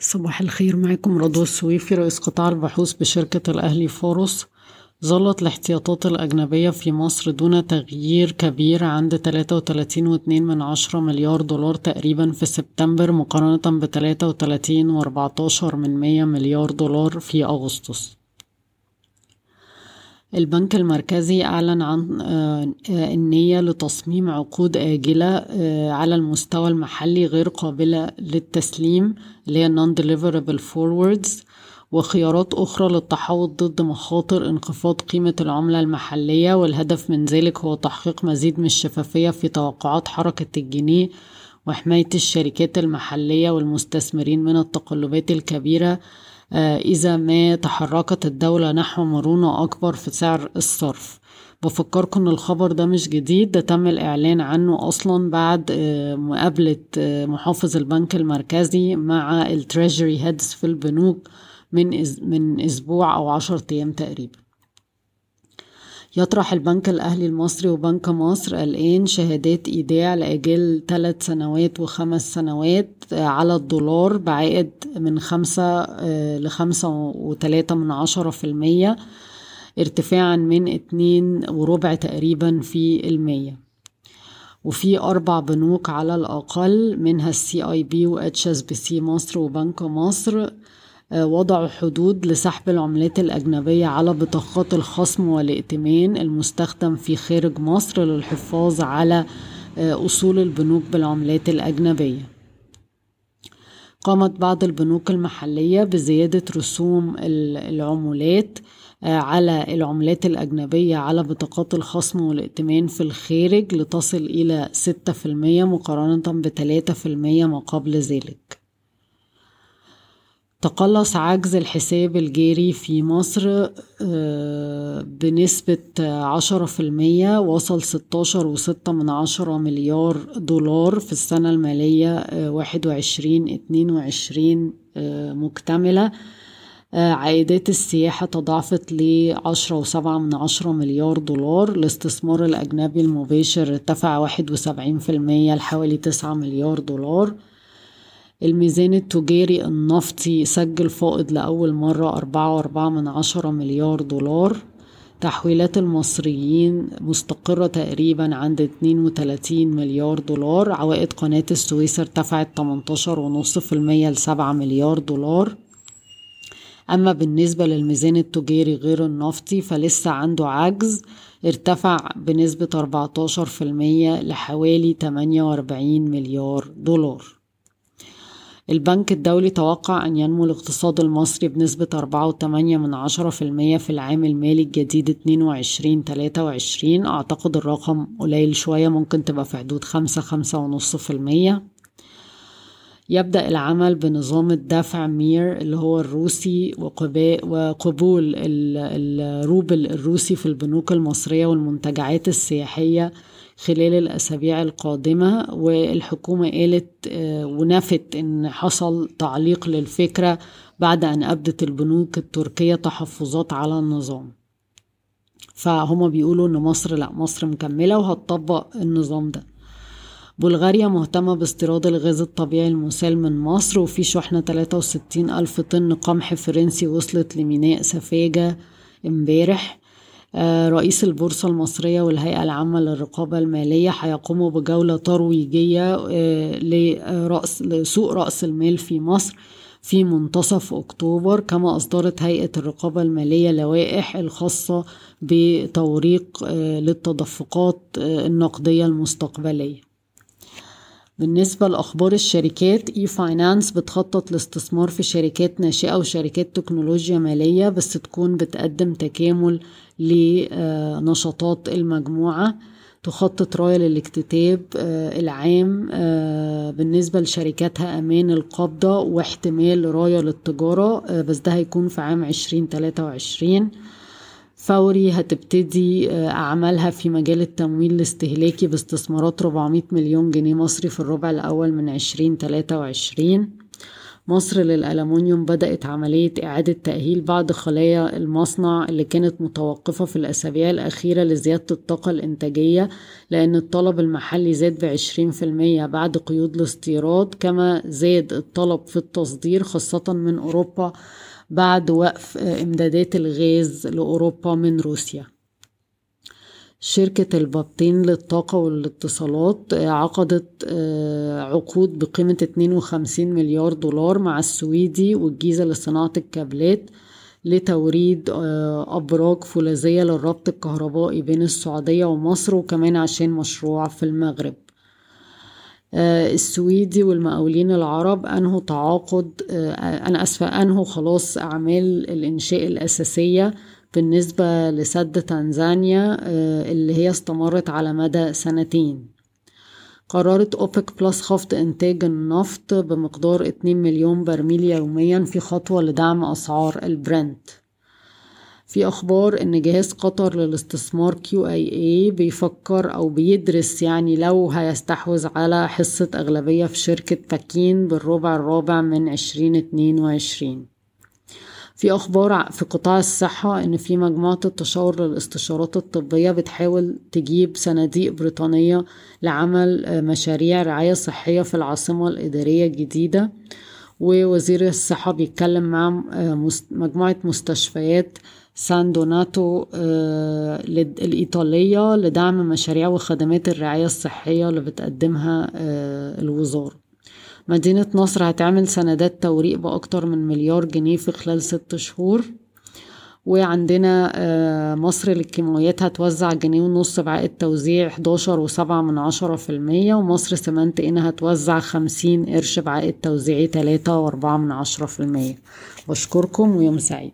صباح الخير معكم رضوى السويفي رئيس قطاع البحوث بشركة الأهلي فاروس ظلت الاحتياطات الأجنبية في مصر دون تغيير كبير عند تلاتة وتلاتين واتنين من عشرة مليار دولار تقريبا في سبتمبر مقارنة وتلاتين واربعتاشر من مية مليار دولار في أغسطس. البنك المركزي أعلن عن النية لتصميم عقود آجلة على المستوى المحلي غير قابلة للتسليم اللي هي non-deliverable forwards وخيارات أخرى للتحوط ضد مخاطر انخفاض قيمة العملة المحلية. والهدف من ذلك هو تحقيق مزيد من الشفافية في توقعات حركة الجنيه وحماية الشركات المحلية والمستثمرين من التقلبات الكبيرة إذا ما تحركت الدولة نحو مرونة أكبر في سعر الصرف. بفكركم إن الخبر ده مش جديد ده تم الإعلان عنه أصلا بعد مقابلة محافظ البنك المركزي مع التريجري هيدز في البنوك من من أسبوع أو عشر أيام تقريبا. يطرح البنك الأهلي المصري وبنك مصر الآن شهادات إيداع لأجل ثلاث سنوات وخمس سنوات على الدولار بعائد من خمسة لخمسة وتلاتة من عشرة في المية ارتفاعا من اتنين وربع تقريبا في المية. وفي أربع بنوك على الأقل منها ال CIB و HSBC مصر وبنك مصر وضعوا حدود لسحب العملات الأجنبية على بطاقات الخصم والائتمان المستخدمة في خارج مصر للحفاظ على أصول البنوك بالعملات الأجنبية. قامت بعض البنوك المحلية بزيادة رسوم العمولات على العملات الأجنبية على بطاقات الخصم والائتمان في الخارج لتصل إلى ستة في المية مقارنة بتلاتة في المية ما قبل ذلك. تقلص عجز الحساب الجاري في مصر بنسبة عشرة في المية وصل ستاشر وستة من عشرة مليار دولار في السنة المالية واحد وعشرين اتنين وعشرين مكتملة. عائدات السياحة تضاعفت لعشرة وسبعة من عشرة مليار دولار. الاستثمار الأجنبي المباشر ارتفع واحد وسبعين في المية لحوالي تسعة مليار دولار. الميزان التجاري النفطي سجل فائض لأول مرة أربعة وأربعة من عشرة مليار دولار. تحويلات المصريين مستقرة تقريبا عند اتنين وتلاتين مليار دولار. عوائد قناة السويس ارتفعت تمنتاشر ونص في المية لسبعة مليار دولار. أما بالنسبة للميزان التجاري غير النفطي فلسه عنده عجز. ارتفع بنسبة 14% لحوالي 48 مليار دولار. البنك الدولي توقع أن ينمو الاقتصاد المصري بنسبة 4.8 من عشرة في المية في العام المالي الجديد 22 23 أعتقد الرقم قليل شوية ممكن تبقى في حدود خمسة خمسة ونص في المية. يبدأ العمل بنظام الدفع مير اللي هو الروسي وقبول الروبل الروسي في البنوك المصرية والمنتجعات السياحية خلال الأسابيع القادمة والحكومة قالت ونفت إن حصل تعليق للفكرة بعد أن أبدت البنوك التركية تحفظات على النظام. فهم بيقولوا إن مصر لأ مصر مكملة وهتطبق النظام ده. بلغاريا مهتمة باستيراد الغاز الطبيعي المسال من مصر وفي شحنة 63 ألف طن قمح فرنسي وصلت لميناء سفاجة امبارح. رئيس البورصة المصرية والهيئة العامة للرقابة المالية هيقوموا بجولة ترويجية لرأس لسوق رأس المال في مصر في منتصف أكتوبر كما أصدرت هيئة الرقابة المالية لوائح الخاصة بتوريق للتدفقات النقدية المستقبلية. بالنسبة لأخبار الشركات e-finance بتخطط لاستثمار في شركات ناشئة وشركات تكنولوجيا مالية بس تكون بتقدم تكامل لنشاطات المجموعة. تخطط راية للاكتتاب العام بالنسبة لشركاتها أمان القابضة واحتمال راية للتجارة بس ده هيكون في عام عشرين تلاتة وعشرين. فوري هتبتدي أعمالها في مجال التمويل الاستهلاكي باستثمارات 400 مليون جنيه مصري في الربع الأول من 2023 مصر للألمنيوم بدأت عملية إعادة تأهيل بعض خلايا المصنع اللي كانت متوقفة في الأسابيع الأخيرة لزيادة الطاقة الإنتاجية لأن الطلب المحلي زاد بعشرين في المية بعد قيود الاستيراد كما زاد الطلب في التصدير خاصة من أوروبا بعد وقف إمدادات الغاز لأوروبا من روسيا. شركة البابتين للطاقة والاتصالات عقدت عقود بقيمة 52 مليار دولار مع السويدي والجيزة لصناعة الكابلات لتوريد أبراج فولاذية للربط الكهربائي بين السعودية ومصر وكمان عشان مشروع في المغرب. السويدي والمقاولين العرب أنهوا تعاقد أنا أسفة أنهوا خلاص أعمال الإنشاء الأساسية بالنسبة لسد تنزانيا اللي هي استمرت على مدى سنتين. قررت أوبك بلس خفض إنتاج النفط بمقدار 2 مليون برميل يوميا في خطوة لدعم أسعار البرنت. في أخبار إن جهاز قطر للاستثمار QIA بيفكر أو بيدرس يعني لو هيستحوذ على حصة أغلبية في شركة باكين بالربع الرابع من عشرين اتنين وعشرين. في أخبار في قطاع الصحة إن في مجموعة التشاور للاستشارات الطبية بتحاول تجيب صناديق بريطانية لعمل مشاريع رعاية صحية في العاصمة الإدارية الجديدة. ووزير الصحة بيتكلم مع مجموعة مستشفيات سان دوناتو الإيطالية لدعم مشاريع وخدمات الرعاية الصحية اللي بتقدمها الوزارة. مدينة نصر هتعمل سندات توريق بأكتر من مليار جنيه في خلال ست شهور. وعندنا مصر للكيماويات هتوزع جنيه ونص بعقد توزيع 11 وسبعة من عشرة في المية ومصر سمنت إن هتوزع خمسين قرش بعقد توزيعي تلاتة وأربعة من عشرة في المية. بشكركم ويوم سعيد.